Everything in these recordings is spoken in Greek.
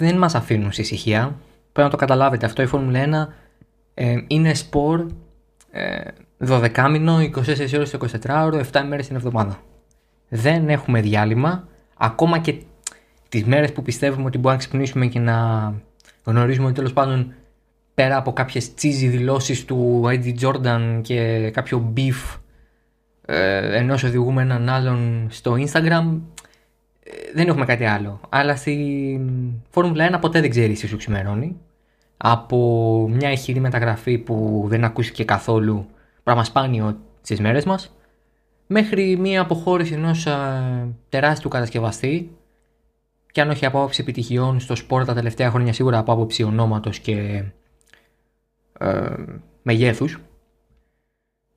δεν μας αφήνουν σε ησυχία. Πρέπει να το καταλάβετε αυτό. Η Φόρμουλα 1 ε, είναι σπορ ε, 12 μήνο, 24 ώρες το 24 ώρο, 7 μέρες την εβδομάδα. Δεν έχουμε διάλειμμα. Ακόμα και τις μέρες που πιστεύουμε ότι μπορούμε να ξυπνήσουμε και να γνωρίζουμε ότι τέλος πάντων πέρα από κάποιες cheesy δηλώσεις του Eddie Jordan και κάποιο beef ε, ενός οδηγούμε έναν άλλον στο Instagram ε, δεν έχουμε κάτι άλλο. Αλλά στη Φόρμουλα 1 ποτέ δεν ξέρεις τι σου ξημερώνει. Από μια ηχηρή μεταγραφή που δεν ακούστηκε καθόλου, πράγμα σπάνιο στις μέρες μας, μέχρι μια αποχώρηση ενός τεράστιου κατασκευαστή. Και αν όχι από άποψη επιτυχιών στο σπορ τα τελευταία χρόνια, σίγουρα από άποψη ονόματος και ε, μεγέθους.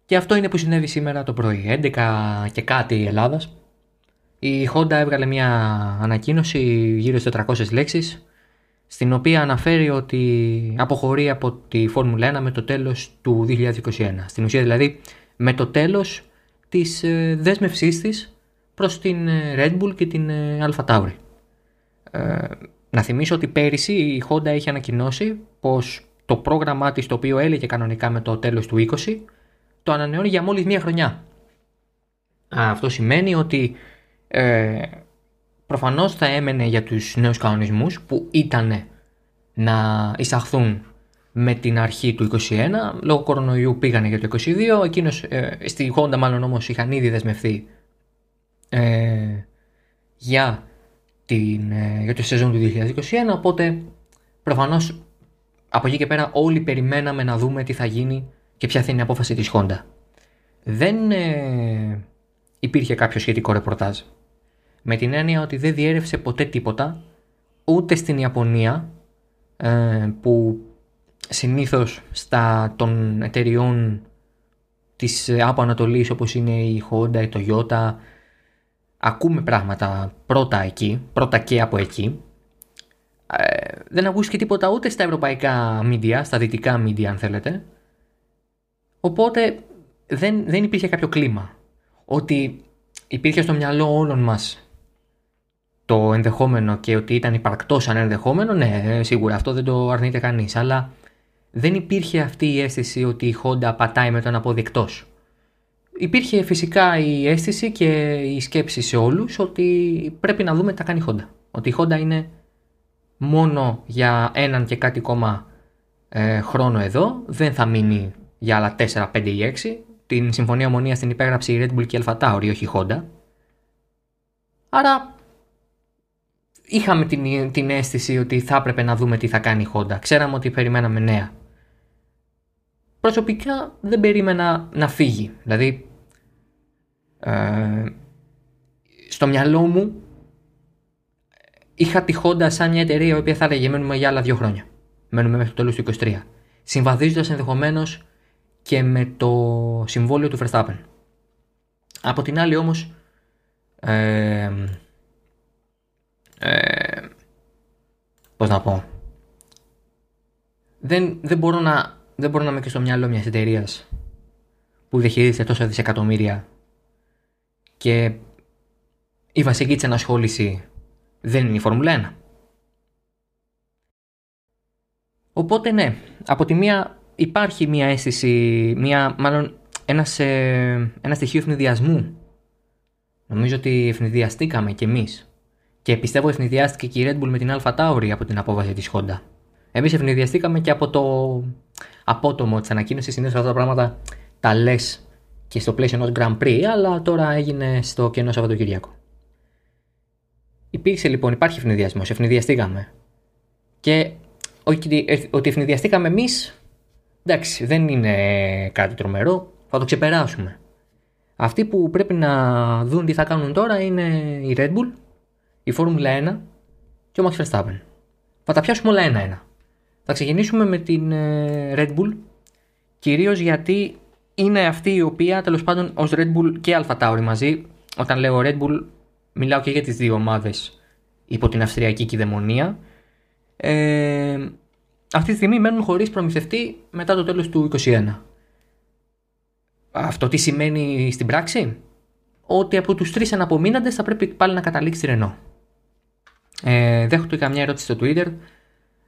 Και αυτό είναι που συνέβη σήμερα το πρωί. 11 και κάτι Ελλάδας η Honda έβγαλε μια ανακοίνωση γύρω στις 400 λέξεις στην οποία αναφέρει ότι αποχωρεί από τη Φόρμουλα 1 με το τέλος του 2021. Στην ουσία δηλαδή με το τέλος της ε, δέσμευσής της προς την ε, Red Bull και την ε, Alfa Tauri. να θυμίσω ότι πέρυσι η Honda έχει ανακοινώσει πως το πρόγραμμά της το οποίο έλεγε κανονικά με το τέλος του 20 το ανανεώνει για μόλις μία χρονιά. Αυτό σημαίνει ότι ε, προφανώς θα έμενε για τους νέους κανονισμούς που ήταν να εισαχθούν με την αρχή του 2021, λόγω κορονοϊού πήγανε για το 2022, εκείνος, ε, στη Honda μάλλον όμως είχαν ήδη δεσμευθεί ε, για, την, ε, για το σεζόν του 2021, οπότε προφανώς από εκεί και πέρα όλοι περιμέναμε να δούμε τι θα γίνει και ποια θα είναι η απόφαση της Honda. Δεν ε, υπήρχε κάποιο σχετικό ρεπορτάζ με την έννοια ότι δεν διέρευσε ποτέ τίποτα ούτε στην Ιαπωνία ε, που συνήθως στα των εταιριών της από Ανατολής όπως είναι η Honda, η Toyota ακούμε πράγματα πρώτα εκεί, πρώτα και από εκεί. Ε, δεν ακούστηκε τίποτα ούτε στα ευρωπαϊκά media, στα δυτικά media αν θέλετε. Οπότε δεν, δεν υπήρχε κάποιο κλίμα. Ότι υπήρχε στο μυαλό όλων μας το ενδεχόμενο και ότι ήταν υπαρκτό σαν ενδεχόμενο, ναι, σίγουρα αυτό δεν το αρνείται κανείς. Αλλά δεν υπήρχε αυτή η αίσθηση ότι η Honda πατάει με τον αποδεικτό. Υπήρχε φυσικά η αίσθηση και η σκέψη σε όλους ότι πρέπει να δούμε τι θα κάνει η Honda. Ότι η Honda είναι μόνο για έναν και κάτι ακόμα ε, χρόνο εδώ, δεν θα μείνει για άλλα 4, 5 ή 6. Την συμφωνία ομονίας την υπέγραψε η Red Bull και η Alfa Tauri, όχι η Honda. Άρα είχαμε την, την αίσθηση ότι θα έπρεπε να δούμε τι θα κάνει η Honda. Ξέραμε ότι περιμέναμε νέα. Προσωπικά δεν περίμενα να φύγει. Δηλαδή, ε, στο μυαλό μου είχα τη Honda σαν μια εταιρεία η οποία θα έλεγε μένουμε για άλλα δύο χρόνια. Μένουμε μέχρι το τέλος του 23. Συμβαδίζοντας ενδεχομένως και με το συμβόλαιο του Verstappen. Από την άλλη όμως ε, ε, πώς να πω, δεν, δεν, μπορώ να, δεν μπορώ να είμαι και στο μυαλό μιας εταιρείας που διαχειρίζεται τόσα δισεκατομμύρια και η βασική της ανασχόληση δεν είναι η Φόρμουλα 1. Οπότε ναι, από τη μία υπάρχει μια αίσθηση, μια, μάλλον ένας, ε, ένα στοιχείο ευνηδιασμού. Νομίζω ότι ευνηδιαστήκαμε κι εμείς και πιστεύω ευνηδιάστηκε και η Red Bull με την Alpha Tauri από την απόβαση της Honda. Εμείς ευνηδιαστήκαμε και από το απότομο της ανακοίνωσης. Συνήθως αυτά τα πράγματα τα λες και στο πλαίσιο ενός Grand Prix, αλλά τώρα έγινε στο κενό Σαββατοκύριακο. Υπήρξε λοιπόν, υπάρχει ευνηδιασμός, ευνηδιαστήκαμε. Και ότι ευνηδιαστήκαμε εμείς, εντάξει, δεν είναι κάτι τρομερό, θα το ξεπεράσουμε. Αυτοί που πρέπει να δουν τι θα κάνουν τώρα είναι η Red Bull η Φόρμουλα 1 και ο Max Verstappen. Θα τα πιάσουμε όλα ένα-ένα. Θα ξεκινήσουμε με την ε, Red Bull, κυρίως γιατί είναι αυτή η οποία τέλος πάντων ως Red Bull και Alpha Tauri μαζί, όταν λέω Red Bull μιλάω και για τις δύο ομάδες υπό την Αυστριακή κυδαιμονία, ε, αυτή τη στιγμή μένουν χωρίς προμηθευτή μετά το τέλος του 2021. Αυτό τι σημαίνει στην πράξη; Ότι από τους τρεις αναπομείναντες θα πρέπει πάλι να καταλήξει Ρενό. Ε, δέχτηκα μια ερώτηση στο Twitter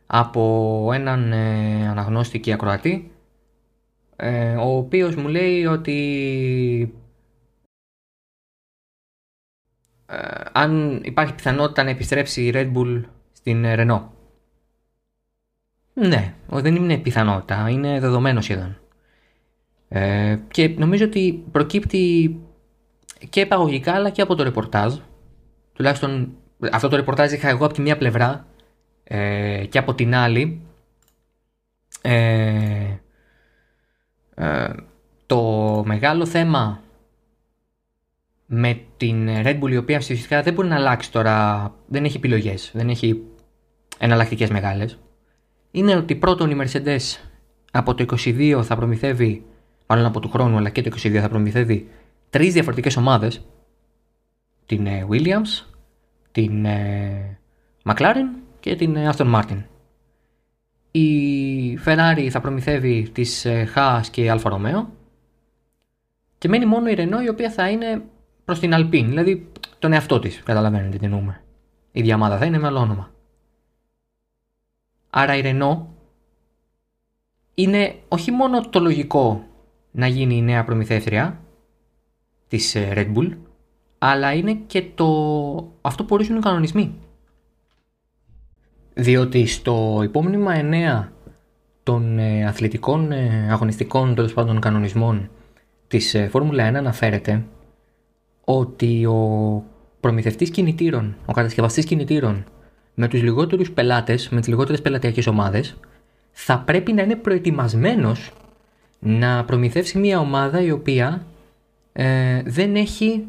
από έναν ε, αναγνώστη και ακροατή ε, ο οποίος μου λέει ότι ε, αν υπάρχει πιθανότητα να επιστρέψει η Red Bull στην Renault. Ναι, δεν είναι πιθανότητα, είναι δεδομένο σχεδόν. Ε, και νομίζω ότι προκύπτει και επαγωγικά αλλά και από το ρεπορτάζ. Τουλάχιστον αυτό το ρεπορτάζ είχα εγώ από τη μία πλευρά ε, και από την άλλη. Ε, ε, το μεγάλο θέμα με την Red Bull η οποία φυσικά δεν μπορεί να αλλάξει τώρα, δεν έχει επιλογές, δεν έχει εναλλακτικές μεγάλες είναι ότι πρώτον η Mercedes από το 22 θα προμηθεύει, μάλλον από του χρόνου αλλά και το 22 θα προμηθεύει τρεις διαφορετικές ομάδες την ε, Williams, την ε, McLaren και την ε, Aston Martin. Η Ferrari θα προμηθεύει τις Haas και Alfa Romeo και μένει μόνο η Renault η οποία θα είναι προς την Alpine, δηλαδή τον εαυτό της, καταλαβαίνετε τι εννοούμε. Η διαμάδα θα είναι με άλλο όνομα. Άρα η Renault είναι όχι μόνο το λογικό να γίνει η νέα προμηθεύτρια της ε, Red Bull, αλλά είναι και το αυτό που ορίζουν οι κανονισμοί. Διότι στο υπόμνημα 9 των ε, αθλητικών ε, αγωνιστικών τέλος πάντων κανονισμών της Φόρμουλα 1 αναφέρεται ότι ο προμηθευτής κινητήρων, ο κατασκευαστής κινητήρων με τους λιγότερους πελάτες, με τις λιγότερες πελατειακές ομάδες, θα πρέπει να είναι προετοιμασμένος να προμηθεύσει μια ομάδα η οποία ε, δεν έχει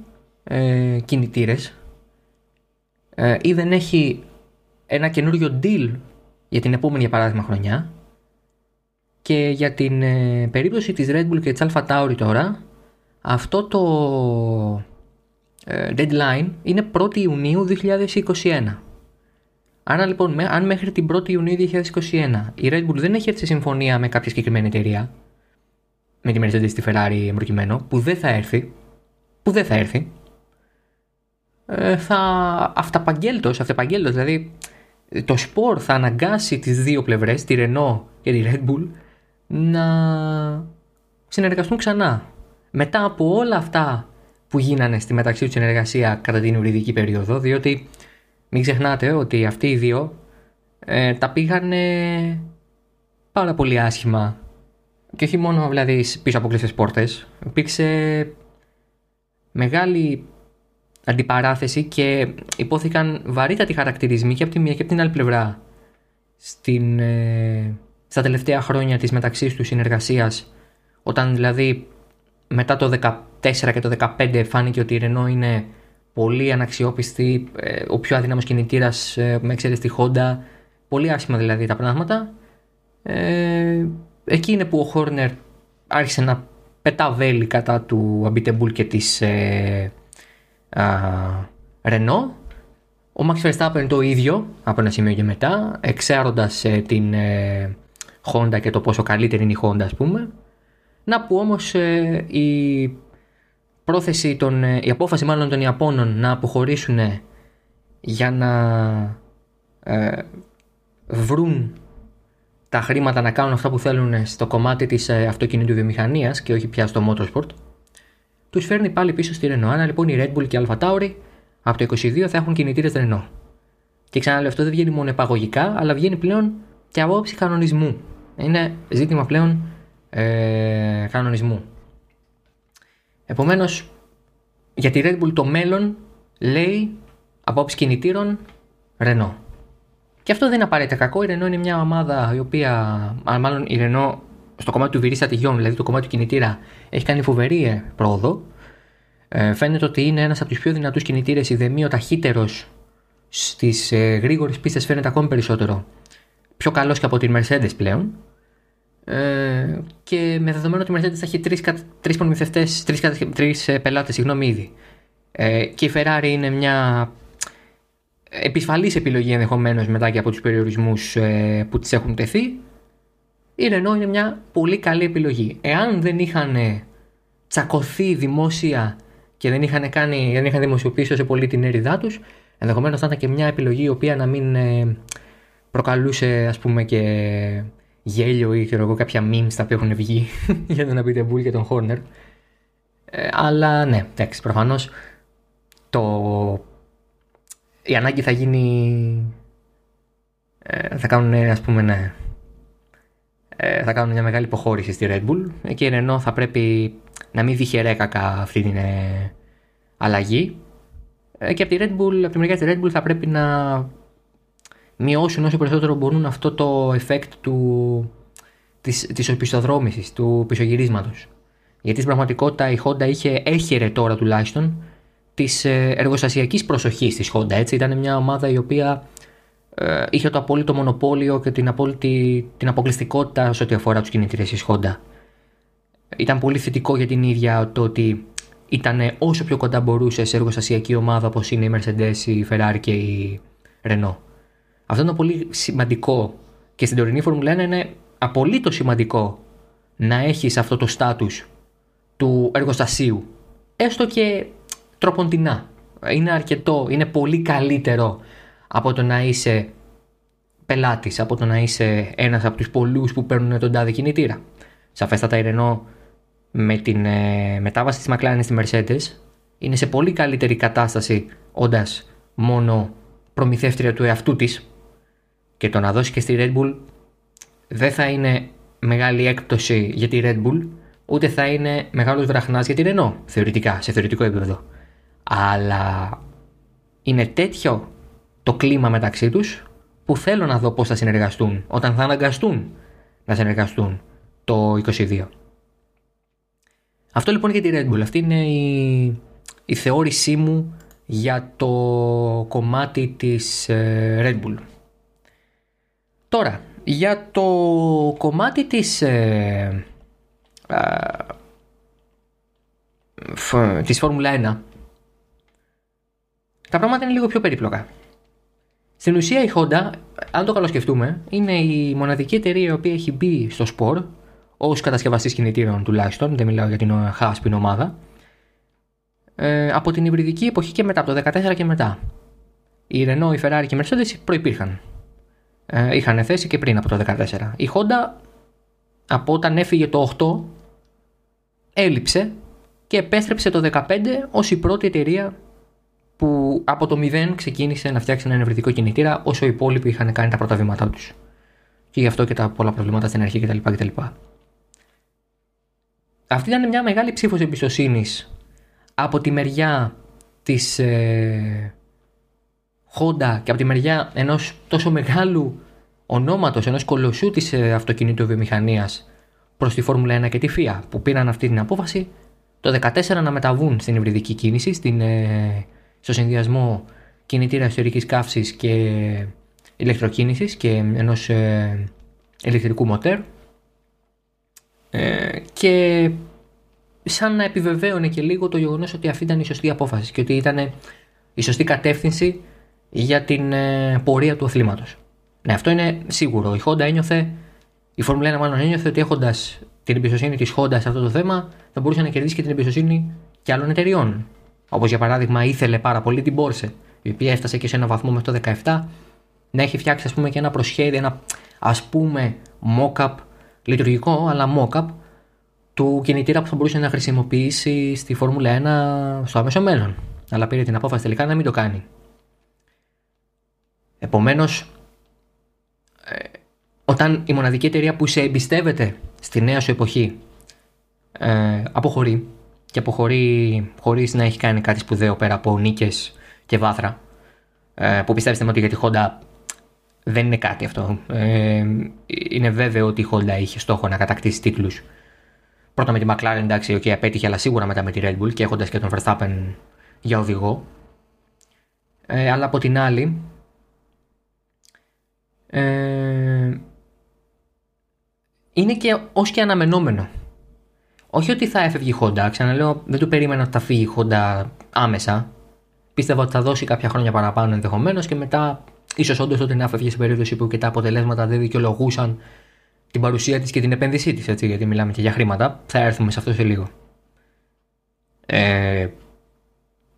ε, κινητήρες ε, ή δεν έχει ένα καινούριο deal για την επόμενη για παράδειγμα χρονιά και για την ε, περίπτωση της Red Bull και της Alpha Tauri τώρα αυτό το ε, deadline είναι 1η Ιουνίου 2021 Άρα λοιπόν, αν μέχρι την 1η Ιουνίου 2021 η Red Bull δεν έχει έρθει σε συμφωνία με κάποια συγκεκριμένη εταιρεία, με τη Mercedes τη Ferrari προκειμένου, που δεν θα έρθει, που δεν θα έρθει, ε, θα αυταπαγγέλτος, αυταπαγγέλτος, δηλαδή το σπορ θα αναγκάσει τις δύο πλευρές, τη Renault και τη Red Bull, να συνεργαστούν ξανά. Μετά από όλα αυτά που γίνανε στη μεταξύ τους συνεργασία κατά την ουριδική περίοδο, διότι μην ξεχνάτε ότι αυτοί οι δύο ε, τα πήγανε πάρα πολύ άσχημα και όχι μόνο δηλαδή πίσω από κλειστές πόρτες. Υπήρξε μεγάλη αντιπαράθεση και υπόθηκαν βαρύτατοι χαρακτηρισμοί και από τη μία και από την άλλη πλευρά στην, ε, στα τελευταία χρόνια της μεταξύ τους συνεργασίας όταν δηλαδή μετά το 2014 και το 2015 φάνηκε ότι η Renault είναι πολύ αναξιόπιστη, ε, ο πιο αδύναμος κινητήρας ε, με εξαίρεση τη Honda, πολύ άσχημα δηλαδή τα πράγματα. Ε, εκεί είναι που ο Χόρνερ άρχισε να πετά βέλη κατά του Αμπιτεμπούλ και της ε, Renault. Ο Max Verstappen το ίδιο από ένα σημείο και μετά, εξάροντας ε, την ε, Honda και το πόσο καλύτερη είναι η Honda ας πούμε. Να που όμως η πρόθεση των, ε, η απόφαση μάλλον των Ιαπώνων να αποχωρήσουν για να ε, βρουν τα χρήματα να κάνουν αυτά που θέλουν στο κομμάτι της ε, αυτοκινήτου βιομηχανίας και όχι πια στο motorsport τους φέρνει πάλι πίσω στη Renault. Άρα λοιπόν η Red Bull και η Alfa Tauri από το 22 θα έχουν κινητήρες Renault. Και ξαναλέω αυτό δεν βγαίνει μόνο επαγωγικά αλλά βγαίνει πλέον και απόψη κανονισμού. Είναι ζήτημα πλέον ε, κανονισμού. Επομένως, για τη Red Bull το μέλλον λέει απόψη κινητήρων Renault. Και αυτό δεν είναι απαραίτητα κακό. Η Renault είναι μια ομάδα η οποία, μάλλον η Renault στο κομμάτι του βυρί ατυχιών, δηλαδή το κομμάτι του κινητήρα, έχει κάνει φοβερή ε, πρόοδο. Ε, φαίνεται ότι είναι ένας από τους πιο δυνατούς κινητήρες, η ο ταχύτερος στις ε, γρήγορες πίστες φαίνεται ακόμη περισσότερο. Πιο καλός και από την Mercedes πλέον. Ε, και με δεδομένο ότι η Mercedes θα έχει τρεις τρεις προμηθευτές, τρεις, τρεις ε, πελάτες συγγνώμη ήδη. Ε, και η Ferrari είναι μια επισφαλής επιλογή ενδεχομένως μετά και από τους περιορισμούς ε, που τις έχουν τεθεί. Η Renault είναι μια πολύ καλή επιλογή. Εάν δεν είχαν τσακωθεί δημόσια και δεν είχαν, κάνει, δεν είχαν δημοσιοποιήσει όσο πολύ την έρηδά τους, ενδεχομένως θα ήταν και μια επιλογή η οποία να μην ε, προκαλούσε ας πούμε και γέλιο ή ξέρω εγώ, κάποια memes τα οποία έχουν βγει για τον Abiteboul και τον Χόρνερ. Ε, αλλά ναι, εντάξει, προφανώς το... η ανάγκη θα γίνει... Ε, θα κάνουν, ας πούμε, ναι, ε, θα κάνουν μια μεγάλη υποχώρηση στη Red Bull και η Renault θα πρέπει να μην δει κακά αυτή την ε, αλλαγή ε, και από τη Red Bull, από τη μεριά της Red Bull θα πρέπει να μειώσουν όσο περισσότερο μπορούν αυτό το effect του, της, της οπισθοδρόμησης, του πισωγυρίσματος. Γιατί στην πραγματικότητα η Honda είχε, έχερε τώρα τουλάχιστον της ε, εργοστασιακής προσοχής της Honda. Έτσι ήταν μια ομάδα η οποία ε, είχε το απόλυτο μονοπόλιο και την, απόλυτη, την αποκλειστικότητα σε ό,τι αφορά τους κινητήρες της Honda. Ήταν πολύ θετικό για την ίδια το ότι ήταν όσο πιο κοντά μπορούσε σε εργοστασιακή ομάδα όπως είναι η Mercedes, η Ferrari και η Renault. Αυτό είναι πολύ σημαντικό και στην τωρινή Φόρμουλα 1 είναι απολύτως σημαντικό να έχεις αυτό το στάτους του εργοστασίου έστω και τροποντινά. Είναι αρκετό, είναι πολύ καλύτερο από το να είσαι πελάτης, από το να είσαι ένας από τους πολλούς που παίρνουν τον τάδε κινητήρα. Σαφέστατα η Renault με την ε, μετάβαση της McLaren στη Mercedes είναι σε πολύ καλύτερη κατάσταση όντας μόνο προμηθεύτρια του εαυτού της και το να δώσει και στη Red Bull δεν θα είναι μεγάλη έκπτωση για τη Red Bull ούτε θα είναι μεγάλος βραχνάς για τη Renault θεωρητικά, σε θεωρητικό επίπεδο αλλά είναι τέτοιο το κλίμα μεταξύ τους που θέλω να δω πώς θα συνεργαστούν όταν θα αναγκαστούν να συνεργαστούν το 22. Αυτό λοιπόν για τη Red Bull. Αυτή είναι η, η θεώρησή μου για το κομμάτι της ε, Red Bull. Τώρα, για το κομμάτι της, ε, της Φόρμουλα 1 τα πράγματα είναι λίγο πιο περίπλοκα. Στην ουσία η Honda, αν το καλοσκεφτούμε, είναι η μοναδική εταιρεία η οποία έχει μπει στο σπορ ως κατασκευαστής κινητήρων τουλάχιστον, δεν μιλάω για την Χάσπιν ομάδα, ε, από την υβριδική εποχή και μετά, από το 2014 και μετά. Η Renault, η Ferrari και η Mercedes προπήρχαν. Ε, είχαν θέση και πριν από το 2014. Η Honda από όταν έφυγε το 8 έλειψε και επέστρεψε το 2015 ως η πρώτη εταιρεία που από το 0 ξεκίνησε να φτιάξει ένα ευρυδικό κινητήρα όσο οι υπόλοιποι είχαν κάνει τα πρώτα βήματά τους. Και γι' αυτό και τα πολλά προβλήματα στην αρχή κτλ. κτλ. Αυτή ήταν μια μεγάλη ψήφος εμπιστοσύνης από τη μεριά της ε, Honda και από τη μεριά ενός τόσο μεγάλου ονόματος, ενός κολοσσού της ε, αυτοκινήτου βιομηχανίας προς τη Φόρμουλα 1 και τη FIA που πήραν αυτή την απόφαση το 2014 να μεταβούν στην υβριδική κίνηση, στην ε, στο συνδυασμό κινητήρα ιστορικής καύσης και ηλεκτροκίνησης και ενός ε, ηλεκτρικού μοτέρ ε, και σαν να επιβεβαίωνε και λίγο το γεγονός ότι αυτή ήταν η σωστή απόφαση και ότι ήταν η σωστή κατεύθυνση για την ε, πορεία του αθλήματος. Ναι, αυτό είναι σίγουρο. Η Honda ένιωθε, η Φόρμουλα 1 μάλλον ένιωθε ότι έχοντας την εμπιστοσύνη της Honda σε αυτό το θέμα θα μπορούσε να κερδίσει και την εμπιστοσύνη και άλλων εταιριών. Όπως για παράδειγμα ήθελε πάρα πολύ την Porsche, η οποία έφτασε και σε ένα βαθμό μέχρι το 17 να έχει φτιάξει ας πούμε και ένα προσχέδιο, ένα ας πούμε mock-up, λειτουργικό αλλά mock-up του κινητήρα που θα μπορούσε να χρησιμοποιήσει στη Φόρμουλα 1 στο άμεσο μέλλον. Αλλά πήρε την απόφαση τελικά να μην το κάνει. Επομένως, ε, όταν η μοναδική εταιρεία που σε εμπιστεύεται στη νέα σου εποχή ε, αποχωρεί, και αποχωρεί χωρί να έχει κάνει κάτι σπουδαίο πέρα από νίκες και βάθρα. Ε, που πιστεύετε ότι για τη Honda δεν είναι κάτι αυτό. Ε, είναι βέβαιο ότι η Honda είχε στόχο να κατακτήσει τίτλους. Πρώτα με τη McLaren, εντάξει, okay, απέτυχε, αλλά σίγουρα μετά με τη Red Bull και έχοντας και τον Verstappen για οδηγό. Ε, αλλά από την άλλη, ε, είναι και ως και αναμενόμενο όχι ότι θα έφευγε η Honda, ξαναλέω, δεν του περίμενα ότι θα φύγει η Honda άμεσα. Πίστευα ότι θα δώσει κάποια χρόνια παραπάνω ενδεχομένως και μετά ίσως όντως τότε να φεύγει σε περίπτωση που και τα αποτελέσματα δεν δικαιολογούσαν την παρουσία της και την επένδυσή της, έτσι, γιατί μιλάμε και για χρήματα. Θα έρθουμε σε αυτό σε λίγο. Ε,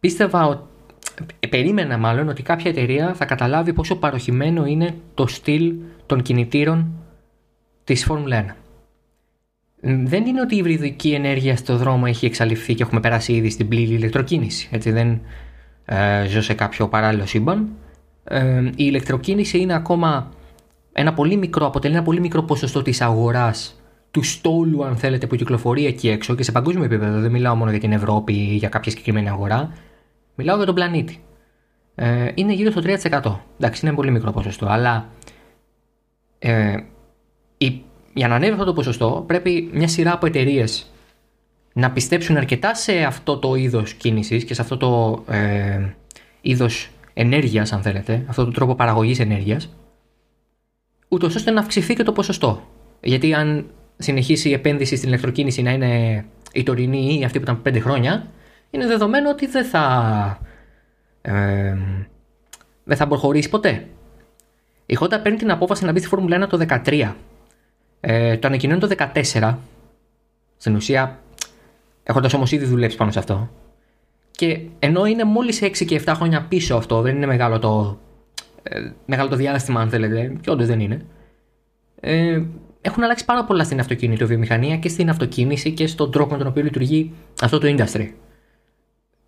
πίστευα ότι ε, περίμενα μάλλον ότι κάποια εταιρεία θα καταλάβει πόσο παροχημένο είναι το στυλ των κινητήρων της Φόρμουλα 1. Δεν είναι ότι η υβριδική ενέργεια στο δρόμο έχει εξαλειφθεί και έχουμε περάσει ήδη στην πλήρη ηλεκτροκίνηση. Έτσι δεν ε, ζω σε κάποιο παράλληλο σύμπαν. Ε, η ηλεκτροκίνηση είναι ακόμα ένα πολύ μικρό, αποτελεί ένα πολύ μικρό ποσοστό της αγοράς του στόλου, αν θέλετε, που κυκλοφορεί εκεί έξω και σε παγκόσμιο επίπεδο. Δεν μιλάω μόνο για την Ευρώπη ή για κάποια συγκεκριμένη αγορά. Μιλάω για τον πλανήτη. Ε, είναι γύρω στο 3%. Εντάξει, είναι πολύ μικρό ποσοστό, αλλά ε, η, για να ανέβει αυτό το ποσοστό πρέπει μια σειρά από εταιρείες να πιστέψουν αρκετά σε αυτό το είδος κίνησης και σε αυτό το ε, είδος ενέργειας, αν θέλετε, αυτό το τρόπο παραγωγής ενέργειας, ούτως ώστε να αυξηθεί και το ποσοστό. Γιατί αν συνεχίσει η επένδυση στην ηλεκτροκίνηση να είναι η τωρινή ή αυτή που ήταν 5 χρόνια, είναι δεδομένο ότι δεν θα, ε, δεν θα προχωρήσει ποτέ. Η Honda παίρνει την απόφαση να μπει στη Φόρμουλα 1 το 2013. Ε, το ανακοινώνει το 2014. Στην ουσία, έχοντας όμως ήδη δουλέψει πάνω σε αυτό. Και ενώ είναι μόλις 6 και 7 χρόνια πίσω αυτό, δεν είναι μεγάλο το, ε, μεγάλο το διάστημα, αν θέλετε, και όντως δεν είναι. Ε, έχουν αλλάξει πάρα πολλά στην αυτοκίνητο βιομηχανία και στην αυτοκίνηση και στον τρόπο με τον οποίο λειτουργεί αυτό το industry.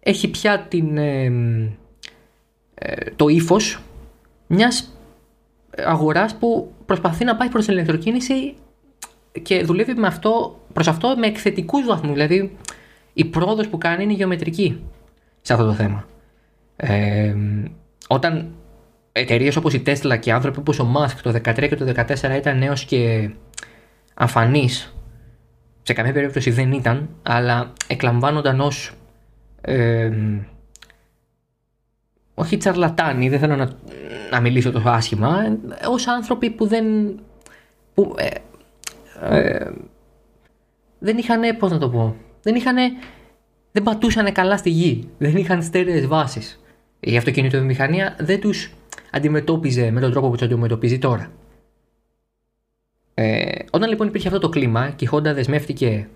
Έχει πια την, ε, ε, το ύφος μιας αγοράς που προσπαθεί να πάει προς την ηλεκτροκίνηση και δουλεύει με αυτό, προς αυτό με εκθετικούς βαθμούς. Δηλαδή η πρόοδος που κάνει είναι γεωμετρική σε αυτό το θέμα. Ε, όταν εταιρείες όπως η Tesla και άνθρωποι όπως ο Musk το 2013 και το 2014 ήταν νέος και αφανή, σε καμία περίπτωση δεν ήταν, αλλά εκλαμβάνονταν ως. Ε, όχι τσαρλατάνοι, δεν θέλω να, να μιλήσω τόσο άσχημα, ως άνθρωποι που δεν. Που, ε, ε, δεν είχαν, πώς να το πω, δεν είχαν, δεν πατούσαν καλά στη γη, δεν είχαν στέρεες βάσεις. Η αυτοκινητοβιομηχανία δεν τους αντιμετώπιζε με τον τρόπο που τους αντιμετωπίζει τώρα. Ε, όταν λοιπόν υπήρχε αυτό το κλίμα και η Honda δεσμεύτηκε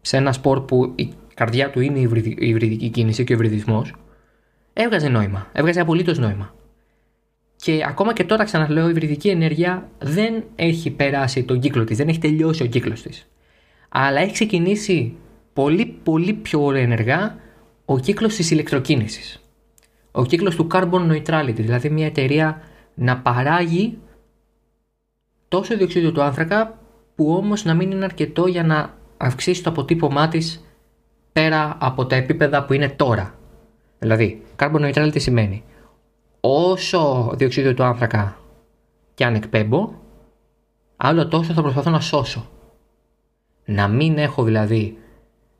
σε ένα σπορ που η καρδιά του είναι η υβριδική κίνηση και ο υβριδισμός, έβγαζε νόημα. Έβγαζε απολύτως νόημα. Και ακόμα και τώρα, ξαναλέω, η υβριδική ενέργεια δεν έχει περάσει τον κύκλο της, δεν έχει τελειώσει ο κύκλος της. Αλλά έχει ξεκινήσει πολύ, πολύ πιο ενεργά ο κύκλος της ηλεκτροκίνησης ο κύκλος του carbon neutrality, δηλαδή μια εταιρεία να παράγει τόσο διοξείδιο του άνθρακα που όμως να μην είναι αρκετό για να αυξήσει το αποτύπωμά της πέρα από τα επίπεδα που είναι τώρα. Δηλαδή, carbon neutrality σημαίνει; Όσο διοξείδιο του άνθρακα και αν εκπέμπω, άλλο τόσο θα προσπαθώ να σώσω. Να μην έχω δηλαδή,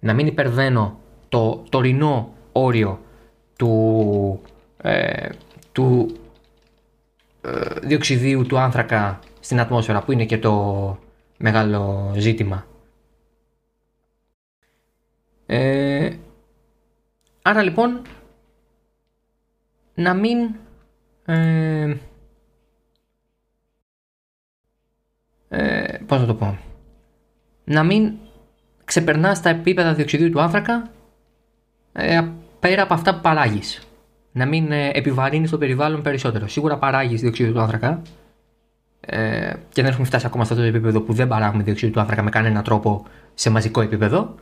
να μην υπερβαίνω το τωρινό όριο του, ε, του ε, διοξιδίου του άνθρακα στην ατμόσφαιρα που είναι και το μεγάλο ζήτημα. Ε, άρα λοιπόν να μην ε, ε, πώς να το πω να μην ξεπερνάς τα επίπεδα διοξιδίου του άνθρακα ε, πέρα από αυτά που παράγεις. Να μην ε, επιβαρύνεις το περιβάλλον περισσότερο. Σίγουρα παράγεις διοξείδιο του άνθρακα. Ε, και δεν έχουμε φτάσει ακόμα σε αυτό το επίπεδο που δεν παράγουμε διοξείδιο του άνθρακα με κανένα τρόπο σε μαζικό επίπεδο.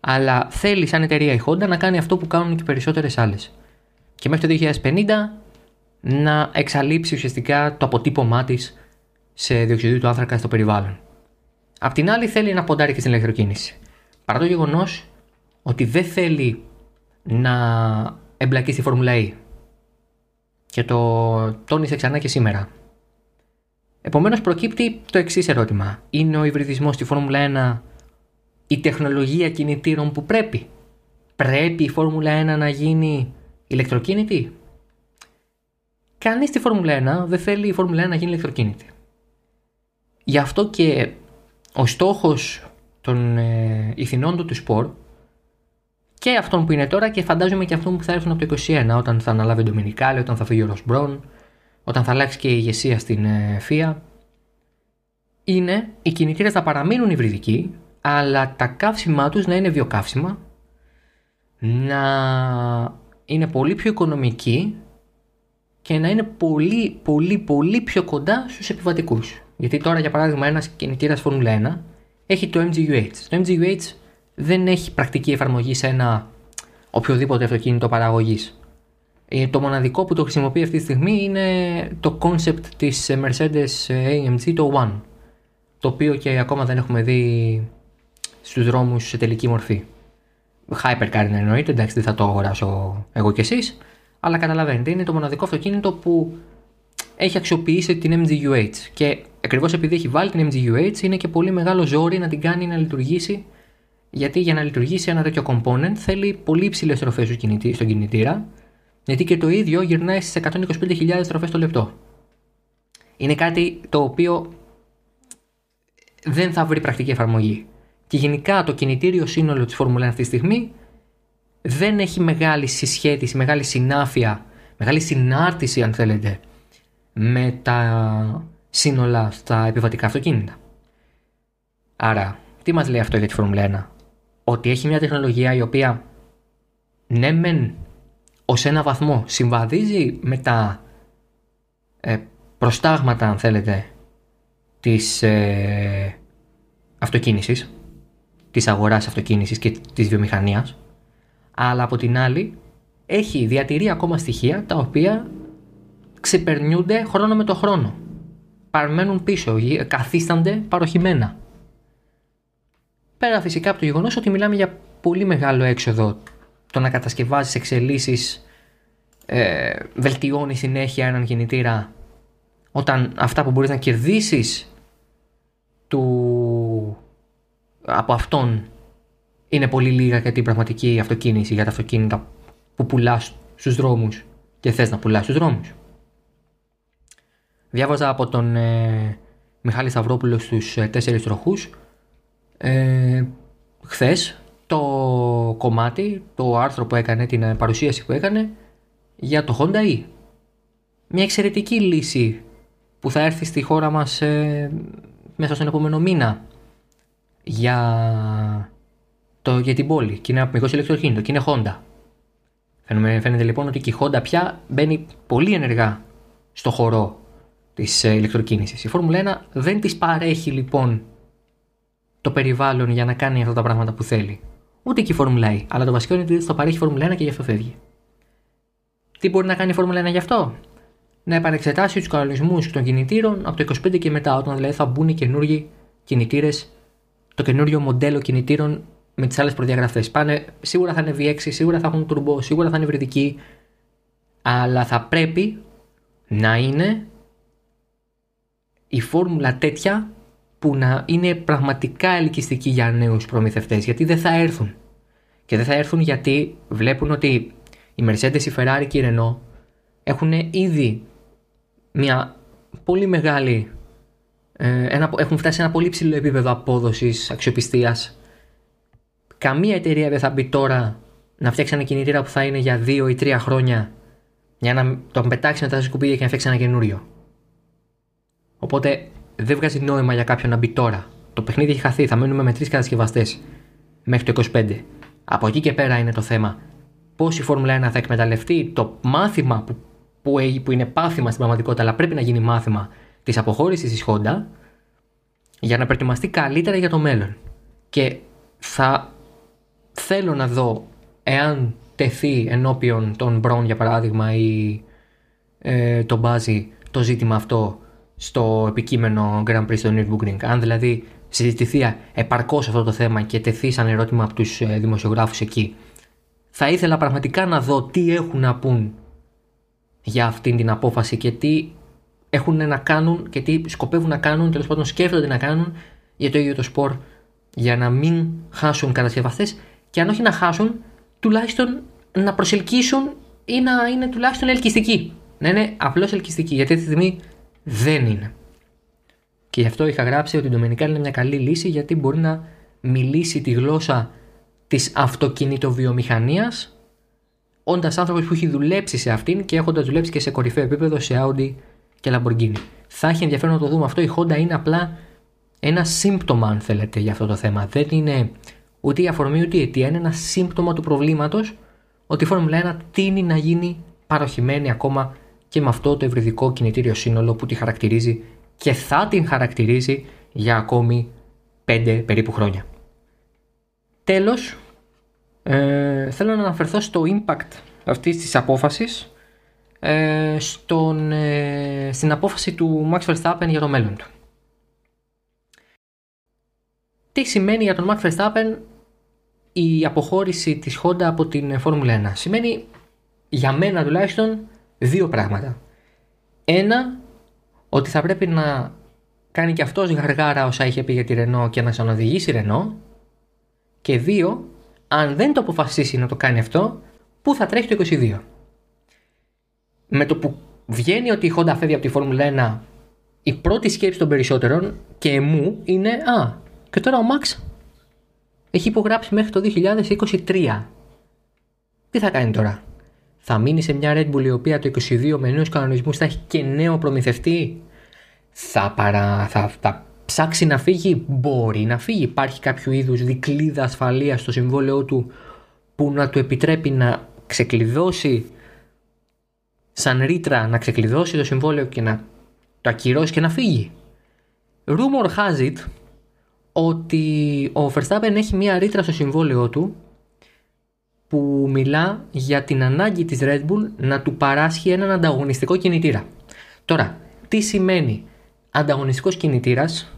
Αλλά θέλεις σαν εταιρεία η Honda να κάνει αυτό που κάνουν και περισσότερες άλλες. Και μέχρι το 2050 να εξαλείψει ουσιαστικά το αποτύπωμά της σε διοξείδιο του άνθρακα στο περιβάλλον. Απ' την άλλη θέλει να ποντάρει και στην ηλεκτροκίνηση. Παρά το γεγονός ότι δεν θέλει να εμπλακεί στη Φόρμουλα E. Και το τόνισε ξανά και σήμερα. Επομένως προκύπτει το εξής ερώτημα. Είναι ο υβριδισμός στη Φόρμουλα 1 η τεχνολογία κινητήρων που πρέπει; Πρέπει η Φόρμουλα 1 να γίνει ηλεκτροκίνητη. Κανείς στη Φόρμουλα 1 δεν θέλει η Φόρμουλα 1 να γίνει ηλεκτροκίνητη. Γι' αυτό και ο στόχος των ε, ηθινών του του σπορ και αυτόν που είναι τώρα και φαντάζομαι και αυτόν που θα έρθουν από το 2021 όταν θα αναλάβει ο Ντομινικάλη, όταν θα φύγει ο Ροσμπρόν, όταν θα αλλάξει και η ηγεσία στην ΦΙΑ. Ε, είναι οι κινητήρες θα παραμείνουν υβριδικοί, αλλά τα καύσιμά τους να είναι βιοκαύσιμα, να είναι πολύ πιο οικονομική και να είναι πολύ, πολύ, πολύ πιο κοντά στους επιβατικούς. Γιατί τώρα, για παράδειγμα, ένας κινητήρας Formula 1 έχει το MGUH. Το MGUH δεν έχει πρακτική εφαρμογή σε ένα οποιοδήποτε αυτοκίνητο παραγωγής. Ε, το μοναδικό που το χρησιμοποιεί αυτή τη στιγμή είναι το concept της Mercedes AMG, το One, το οποίο και ακόμα δεν έχουμε δει στους δρόμους σε τελική μορφή. Hypercar είναι εννοείται, εντάξει δεν θα το αγοράσω εγώ κι εσείς, αλλά καταλαβαίνετε είναι το μοναδικό αυτοκίνητο που έχει αξιοποιήσει την MGUH και ακριβώς επειδή έχει βάλει την MGUH είναι και πολύ μεγάλο ζόρι να την κάνει να λειτουργήσει γιατί για να λειτουργήσει ένα τέτοιο component θέλει πολύ υψηλές τροφές στον κινητήρα γιατί και το ίδιο γυρνάει στις 125.000 στροφές το λεπτό. Είναι κάτι το οποίο δεν θα βρει πρακτική εφαρμογή. Και γενικά το κινητήριο σύνολο της Φόρμουλα αυτή τη στιγμή δεν έχει μεγάλη συσχέτιση, μεγάλη συνάφεια, μεγάλη συνάρτηση αν θέλετε με τα σύνολα στα επιβατικά αυτοκίνητα. Άρα, τι μας λέει αυτό για τη Φόρμουλα 1? Ότι έχει μια τεχνολογία η οποία ναι μεν ως ένα βαθμό συμβαδίζει με τα ε, προστάγματα αν θέλετε της ε, αυτοκίνησης της αγοράς αυτοκίνησης και της βιομηχανίας αλλά από την άλλη έχει διατηρεί ακόμα στοιχεία τα οποία ξεπερνιούνται χρόνο με το χρόνο. Παρμένουν πίσω, καθίστανται παροχημένα. Πέρα φυσικά από το γεγονός ότι μιλάμε για πολύ μεγάλο έξοδο το να κατασκευάζεις εξελίσεις ε, βελτιώνεις συνέχεια έναν κινητήρα όταν αυτά που μπορείς να κερδίσεις του, από αυτόν είναι πολύ λίγα για την πραγματική αυτοκίνηση, για τα αυτοκίνητα που πουλάς στους δρόμους και θες να πουλάς στους δρόμους. Διάβαζα από τον ε, Μιχάλη Σταυρόπουλο στους ε, τέσσερις τροχούς ε, χθες το κομμάτι, το άρθρο που έκανε, την παρουσίαση που έκανε για το Honda E. Μια εξαιρετική λύση που θα έρθει στη χώρα μας ε, μέσα στον επόμενο μήνα για, το, για την πόλη και είναι ένα μικρό ηλεκτροκίνητο και είναι Honda. Φαίνεται, φαίνεται λοιπόν ότι και η Honda πια μπαίνει πολύ ενεργά στο χώρο της ε, ηλεκτροκίνησης. Η Φόρμουλα 1 δεν της παρέχει λοιπόν το περιβάλλον για να κάνει αυτά τα πράγματα που θέλει. Ούτε και η Φόρμουλα E. Αλλά το βασικό είναι ότι θα παρέχει η Φόρμουλα 1 και γι' αυτό φεύγει. Τι μπορεί να κάνει η Φόρμουλα 1 γι' αυτό; Να επανεξετάσει τους κανονισμούς των κινητήρων από το 25 και μετά, όταν δηλαδή θα μπουν οι καινούργιοι κινητήρες, το καινούριο μοντέλο κινητήρων με τις άλλες προδιαγραφές. Πάνε, σίγουρα θα είναι V6, σίγουρα θα έχουν turbo, σίγουρα θα είναι υβριδική, αλλά θα πρέπει να είναι η φόρμουλα τέτοια που να είναι πραγματικά ελκυστική για νέους προμηθευτές γιατί δεν θα έρθουν. Και δεν θα έρθουν γιατί βλέπουν ότι η Mercedes, η Ferrari και η Renault έχουν ήδη μια πολύ μεγάλη ε, ένα, έχουν φτάσει σε ένα πολύ ψηλό επίπεδο απόδοσης, αξιοπιστίας. Καμία εταιρεία δεν θα μπει τώρα να φτιάξει ένα κινητήρα που θα είναι για 2 ή 3 χρόνια για να τον πετάξει μετά στα σκουπίδια και να φτιάξει ένα καινούριο. Οπότε δεν βγάζει νόημα για κάποιον να μπει τώρα. Το παιχνίδι έχει χαθεί. Θα μένουμε με τρεις κατασκευαστές μέχρι το 25. Από εκεί και πέρα είναι το θέμα. Πώς η Φόρμουλα 1 θα εκμεταλλευτεί το μάθημα που, που, που είναι πάθημα στην πραγματικότητα, αλλά πρέπει να γίνει μάθημα της αποχώρησης της Honda για να προετοιμαστεί καλύτερα για το μέλλον. Και θα θέλω να δω εάν τεθεί ενώπιον των Μπρον για παράδειγμα ή ε, τον Μπάζι το ζήτημα αυτό στο επικείμενο Grand Prix στο Nürburgring. Αν δηλαδή συζητηθεί επαρκώς αυτό το θέμα και τεθεί σαν ερώτημα από τους ε, δημοσιογράφους εκεί, θα ήθελα πραγματικά να δω τι έχουν να πούν για αυτή την απόφαση και τι έχουν να κάνουν και τι σκοπεύουν να κάνουν, τέλος πάντων σκέφτονται να κάνουν για το ίδιο το σπορ για να μην χάσουν κατασκευαστές και αν όχι να χάσουν, τουλάχιστον να προσελκύσουν ή να είναι τουλάχιστον ελκυστικοί. Να είναι απλώς ελκυστικοί. Γιατί αυτή τη στιγμή δεν είναι. Και γι' αυτό είχα γράψει ότι η Dominical είναι μια καλή λύση γιατί μπορεί να μιλήσει τη γλώσσα της αυτοκινητοβιομηχανίας όντας άνθρωπος που έχει δουλέψει σε αυτήν και έχοντας δουλέψει και σε κορυφαίο επίπεδο σε Audi και Lamborghini. Θα έχει ενδιαφέρον να το δούμε αυτό. Η Honda είναι απλά ένα σύμπτωμα, αν θέλετε, για αυτό το θέμα. Δεν είναι ούτε η αφορμή ούτε η αιτία. Είναι ένα σύμπτωμα του προβλήματος ότι η Φόρμουλα 1 τίνει να γίνει παροχημένη ακόμα και με αυτό το ευρυδικό κινητήριο σύνολο που τη χαρακτηρίζει και θα την χαρακτηρίζει για ακόμη 5 περίπου χρόνια. Τέλος, ε, θέλω να αναφερθώ στο impact αυτής της απόφασης ε, στον, ε, στην απόφαση του Max Verstappen για το μέλλον του. Τι σημαίνει για τον Max Verstappen η αποχώρηση της Honda από την Φόρμουλα 1. Σημαίνει για μένα τουλάχιστον δύο πράγματα. Ένα, ότι θα πρέπει να κάνει και αυτός γαργάρα όσα είχε πει για τη Renault και να ξαναδηγήσει Renault. Και δύο, αν δεν το αποφασίσει να το κάνει αυτό, πού θα τρέχει το 22. Με το που βγαίνει ότι η Honda φεύγει από τη Φόρμουλα 1, η πρώτη σκέψη των περισσότερων και μου είναι «Α, και τώρα ο Max έχει υπογράψει μέχρι το 2023. Τι θα κάνει τώρα; Θα μείνει σε μια Red Bull η οποία το 22 με νέους κανονισμούς θα έχει και νέο προμηθευτή; Θα, παρα, θα, θα ψάξει να φύγει; Μπορεί να φύγει. Υπάρχει κάποιο είδους δικλίδα ασφαλείας στο συμβόλαιό του που να του επιτρέπει να ξεκλειδώσει σαν ρήτρα να ξεκλειδώσει το συμβόλαιο και να το ακυρώσει και να φύγει. Rumor has it ότι ο Verstappen έχει μία ρήτρα στο συμβόλαιό του που μιλά για την ανάγκη της Red Bull να του παράσχει έναν ανταγωνιστικό κινητήρα. Τώρα, τι σημαίνει ανταγωνιστικός κινητήρας,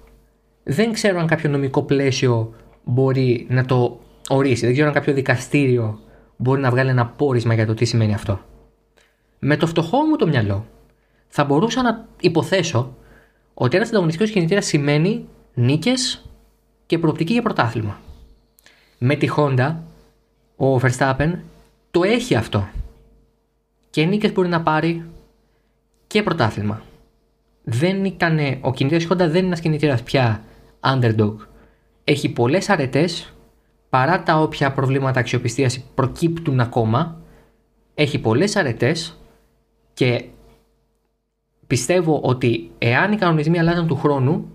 δεν ξέρω αν κάποιο νομικό πλαίσιο μπορεί να το ορίσει, δεν ξέρω αν κάποιο δικαστήριο μπορεί να βγάλει ένα πόρισμα για το τι σημαίνει αυτό. Με το φτωχό μου το μυαλό, θα μπορούσα να υποθέσω ότι ένας ανταγωνιστικός κινητήρας σημαίνει νίκες και προοπτική για πρωτάθλημα. Με τη Honda, ο Verstappen το έχει αυτό. Και νίκες μπορεί να πάρει και πρωτάθλημα. Δεν ήταν, ο κινητήρας Honda δεν είναι ένας κινητήρας πια underdog. Έχει πολλές αρετές, παρά τα όποια προβλήματα αξιοπιστίας προκύπτουν ακόμα, έχει πολλές αρετές και πιστεύω ότι εάν οι κανονισμοί αλλάζαν του χρόνου,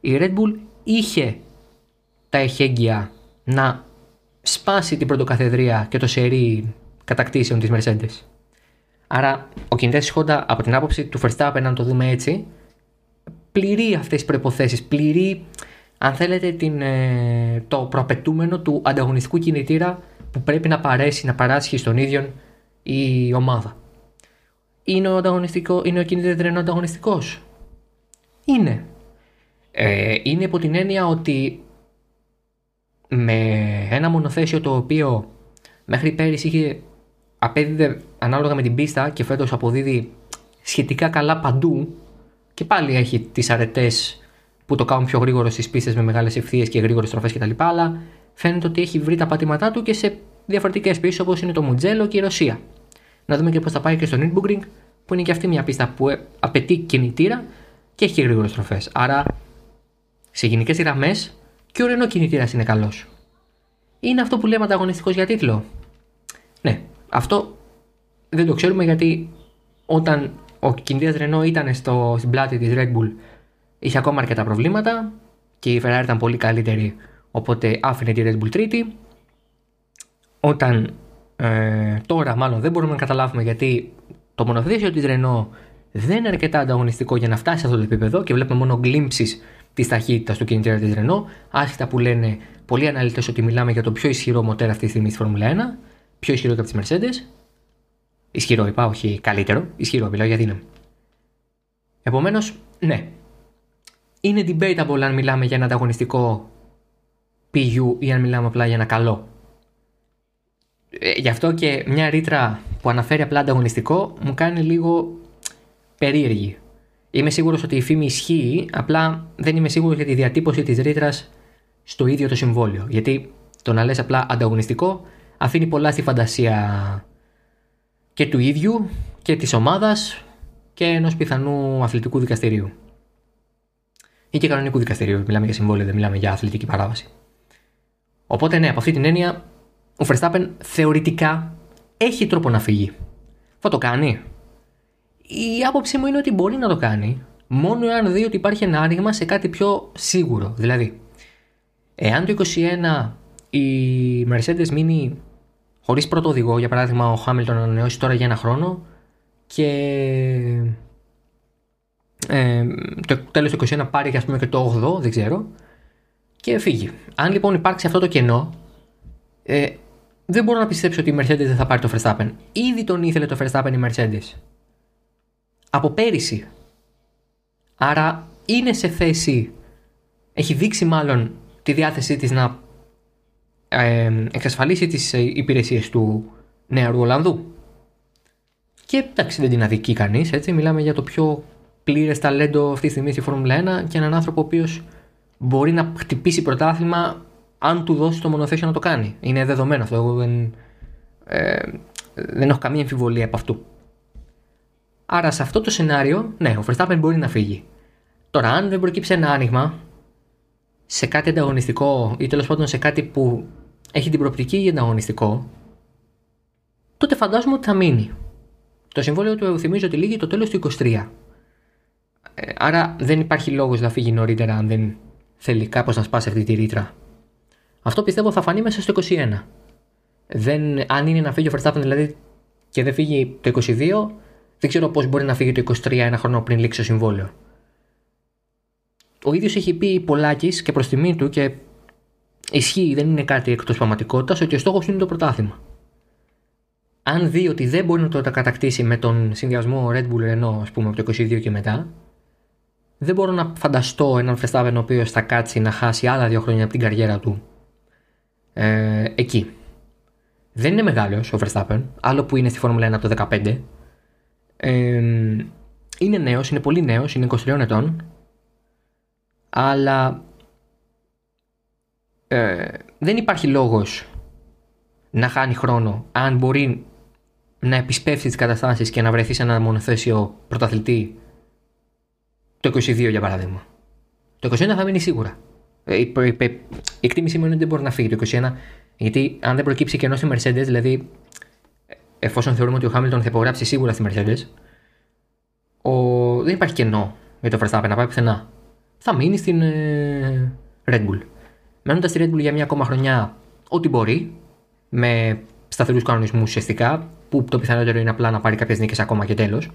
η Red Bull είχε τα εχέγγυα να σπάσει την πρωτοκαθεδρία και το σερί κατακτήσεων της Mercedes. Άρα ο κινητές της Honda από την άποψη του Verstappen, να το δούμε έτσι, πληρεί αυτές τις προϋποθέσεις, πληρεί αν θέλετε την, ε, το προαπαιτούμενο του ανταγωνιστικού κινητήρα που πρέπει να παρέσει, να παράσχει στον ίδιο η ομάδα. Είναι ο, ανταγωνιστικό, είναι ο κινητήρας ανταγωνιστικός; Είναι. Ε, είναι υπό την έννοια ότι με ένα μονοθέσιο το οποίο μέχρι πέρυσι είχε απέδιδε ανάλογα με την πίστα και φέτος αποδίδει σχετικά καλά παντού και πάλι έχει τις αρετές που το κάνουν πιο γρήγορο στις πίστες με μεγάλες ευθείες και γρήγορες στροφές κτλ. Αλλά φαίνεται ότι έχει βρει τα πατήματά του και σε διαφορετικές πίστες όπως είναι το Μουτζέλο και η Ρωσία. Να δούμε και πώς θα πάει και στο Nürburgring που είναι και αυτή μια πίστα που απαιτεί κινητήρα και έχει και γρήγορες στροφές. Άρα σε γενικές γραμμές και ο Ρενό κινητήρας είναι καλός. Είναι αυτό που λέμε ανταγωνιστικός για τίτλο. Ναι, αυτό δεν το ξέρουμε γιατί όταν ο κινητήρας Ρενό ήταν στο, στην πλάτη της Red Bull είχε ακόμα αρκετά προβλήματα και η Ferrari ήταν πολύ καλύτερη οπότε άφηνε τη Red Bull τρίτη. Όταν ε, τώρα μάλλον δεν μπορούμε να καταλάβουμε γιατί το μονοθέσιο της Renault δεν είναι αρκετά ανταγωνιστικό για να φτάσει σε αυτό το επίπεδο και βλέπουμε μόνο γκλίμψεις της ταχύτητας του κινητήρα τη Renault, άσχετα που λένε πολλοί αναλυτές ότι μιλάμε για το πιο ισχυρό μοτέρ αυτή τη στιγμή στη Φόρμουλα 1, πιο ισχυρό και από τις Mercedes. Ισχυρό είπα, όχι καλύτερο. Ισχυρό, μιλάω για δύναμη. Επομένως, ναι. Είναι debatable αν μιλάμε για ένα ανταγωνιστικό PU ή αν μιλάμε απλά για ένα καλό. Ε, γι' αυτό και μια ρήτρα που αναφέρει απλά ανταγωνιστικό μου κάνει λίγο περίεργη. Είμαι σίγουρος ότι η φήμη ισχύει, απλά δεν είμαι σίγουρος για τη διατύπωση της ρήτρας στο ίδιο το συμβόλαιο. Γιατί το να λες απλά ανταγωνιστικό αφήνει πολλά στη φαντασία και του ίδιου και της ομάδας και ενός πιθανού αθλητικού δικαστηρίου. Ή και κανονικού δικαστηρίου. Μιλάμε για συμβόλαιο, δεν μιλάμε για αθλητική παράβαση. Οπότε ναι, από αυτή την έννοια, ο Verstappen θεωρητικά έχει τρόπο να φύγει. Θα το κάνει. Η άποψή μου είναι ότι μπορεί να το κάνει μόνο εάν δει ότι υπάρχει ένα άνοιγμα σε κάτι πιο σίγουρο. Δηλαδή, εάν το 21 η Mercedes μείνει χωρίς πρώτο οδηγό. Για παράδειγμα, ο Χάμιλτον ανανεώσει τώρα για ένα χρόνο και ε, το τέλος του 2021 πάρει ας πούμε, και το 8, δεν ξέρω, και φύγει. Αν λοιπόν υπάρξει αυτό το κενό, ε, δεν μπορώ να πιστέψω ότι η Mercedes δεν θα πάρει το Verstappen. Ήδη τον ήθελε το Verstappen η Mercedes. Από πέρυσι. Άρα είναι σε θέση, έχει δείξει μάλλον τη διάθεσή της να ε, εξασφαλίσει τις ε, υπηρεσίες του νεαρού Ολλανδού. Και εντάξει δεν την αδικεί κανείς, έτσι, μιλάμε για το πιο πλήρες ταλέντο αυτή τη στιγμή στη Φόρμουλα 1 και έναν άνθρωπο ο οποίος μπορεί να χτυπήσει πρωτάθλημα αν του δώσει το μονοθέσιο να το κάνει. Είναι δεδομένο αυτό. Εγώ δεν, ε, δεν έχω καμία αμφιβολία από αυτού. Άρα σε αυτό το σενάριο, ναι, ο Verstappen μπορεί να φύγει. Τώρα, αν δεν προκύψει ένα άνοιγμα σε κάτι ανταγωνιστικό ή τέλος πάντων σε κάτι που έχει την προοπτική για ανταγωνιστικό, τότε φαντάζομαι ότι θα μείνει. Το συμβόλαιο του θυμίζω ότι λύγει το τέλος του 23. Ε, άρα δεν υπάρχει λόγος να φύγει νωρίτερα αν δεν θέλει κάπως να σπάσει αυτή τη ρήτρα. Αυτό πιστεύω θα φανεί μέσα στο 21. Δεν, αν είναι να φύγει ο Verstappen δηλαδή και δεν φύγει το 22, δεν ξέρω πώς μπορεί να φύγει το 23 ένα χρόνο πριν λήξει το συμβόλαιο. Ο ίδιος έχει πει πολλάκι και προς τιμή του και ισχύει, δεν είναι κάτι εκτός πραγματικότητας, ότι ο στόχος είναι το πρωτάθλημα. Αν δει ότι δεν μπορεί να το κατακτήσει με τον συνδυασμό Red Bull Renault, ας πούμε, από το 22 και μετά, δεν μπορώ να φανταστώ έναν Verstappen ο οποίος θα κάτσει να χάσει άλλα δύο χρόνια από την καριέρα του ε, εκεί. Δεν είναι μεγάλο ο Verstappen, άλλο που είναι στη Φόρμουλα 1 από το 2015. Ε, είναι νέος, είναι πολύ νέος, είναι 23 ετών. Αλλά ε, δεν υπάρχει λόγος να χάνει χρόνο αν μπορεί να επισπεύσει τις καταστάσεις και να βρεθεί σε ένα μονοθέσιο πρωταθλητή το 22 για παράδειγμα. Το 21 θα μείνει σίγουρα. Ε, η, η, η, εκτίμησή μου είναι ότι δεν μπορεί να φύγει το 21, γιατί αν δεν προκύψει κενό στη Mercedes, δηλαδή εφόσον θεωρούμε ότι ο Χάμιλτον θα υπογράψει σίγουρα στη Mercedes, ο, δεν υπάρχει κενό για το Verstappen να πάει πουθενά. Θα μείνει στην ε, Red Bull. Μένοντας στη Red Bull για μια ακόμα χρονιά, ό,τι μπορεί, με σταθερούς κανονισμούς ουσιαστικά, που το πιθανότερο είναι απλά να πάρει κάποιες νίκες ακόμα και τέλος.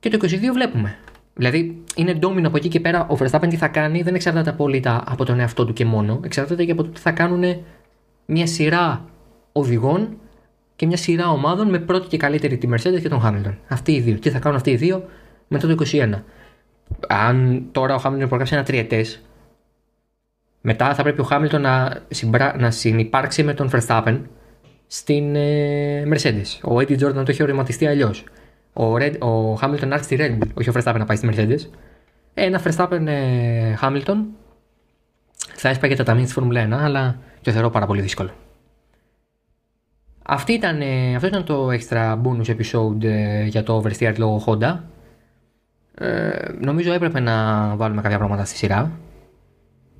Και το 22 βλέπουμε. Δηλαδή, είναι ντόμινο από εκεί και πέρα. Ο Verstappen τι θα κάνει δεν εξαρτάται απόλυτα από τον εαυτό του και μόνο. Εξαρτάται και από το τι θα κάνουν μια σειρά οδηγών και μια σειρά ομάδων με πρώτη και καλύτερη τη Mercedes και τον Hamilton. Αυτοί οι δύο. Τι θα κάνουν αυτοί οι δύο μετά το 21. Αν τώρα ο Hamilton προγράψει ένα τριετές, μετά θα πρέπει ο Hamilton να, συμπρα... να συνυπάρξει με τον Verstappen στην ε, Mercedes. Ο Eddie Jordan το έχει οριματιστεί αλλιώς ο, Red, ο Hamilton να έρθει στη Red Bull, όχι ο Verstappen να πάει στη Mercedes. Ένα Verstappen ε, Hamilton θα έσπαγε τα ταμεία της Φόρμουλα 1, αλλά το θεωρώ πάρα πολύ δύσκολο. Αυτή ήταν, ε, αυτό ήταν το extra bonus episode ε, για το Oversteered λόγω Honda. Ε, νομίζω έπρεπε να βάλουμε κάποια πράγματα στη σειρά.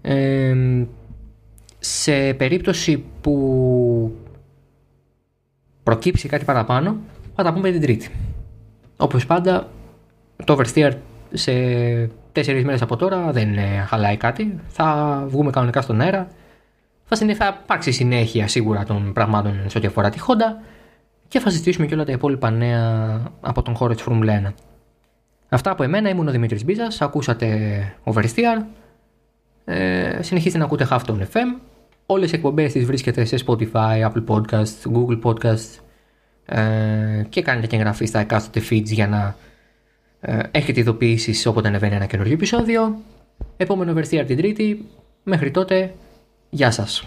Ε, σε περίπτωση που προκύψει κάτι παραπάνω, θα τα πούμε την Τρίτη. Όπως πάντα, το oversteer σε τέσσερις μέρες από τώρα δεν χαλάει κάτι. Θα βγούμε κανονικά στον αέρα. Θα, θα υπάρξει συνέχεια σίγουρα των πραγμάτων σε ό,τι αφορά τη Honda και θα συζητήσουμε και όλα τα υπόλοιπα νέα από τον χώρο της Formula 1. Αυτά από εμένα, ήμουν ο Δημήτρης Μπίζας. Ακούσατε Oversteer. Ε, συνεχίστε να ακούτε Halftone FM. Όλες οι εκπομπές τις βρίσκεται σε Spotify, Apple Podcasts, Google Podcasts ε, και κάνετε και εγγραφή στα εκάστοτε feeds για να ε, έχετε ειδοποιήσεις όποτε ανεβαίνει ένα καινούργιο επεισόδιο. Επόμενο από την Τρίτη. Μέχρι τότε, γεια σας.